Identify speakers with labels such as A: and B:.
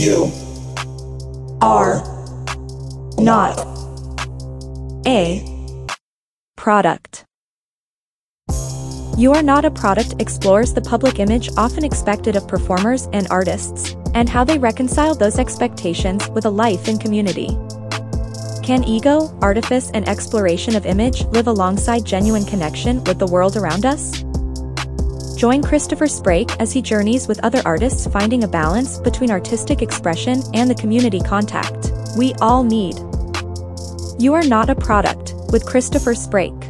A: You
B: are not a product. You Are Not a Product explores the public image often expected of performers and artists, and how they reconcile those expectations with a life in community. Can ego, artifice and exploration of image live alongside genuine connection with the world around us? Join Christopher Sprake as he journeys with other artists finding a balance between artistic expression and the community contact we all need. You Are Not a Product, with Christopher Sprake.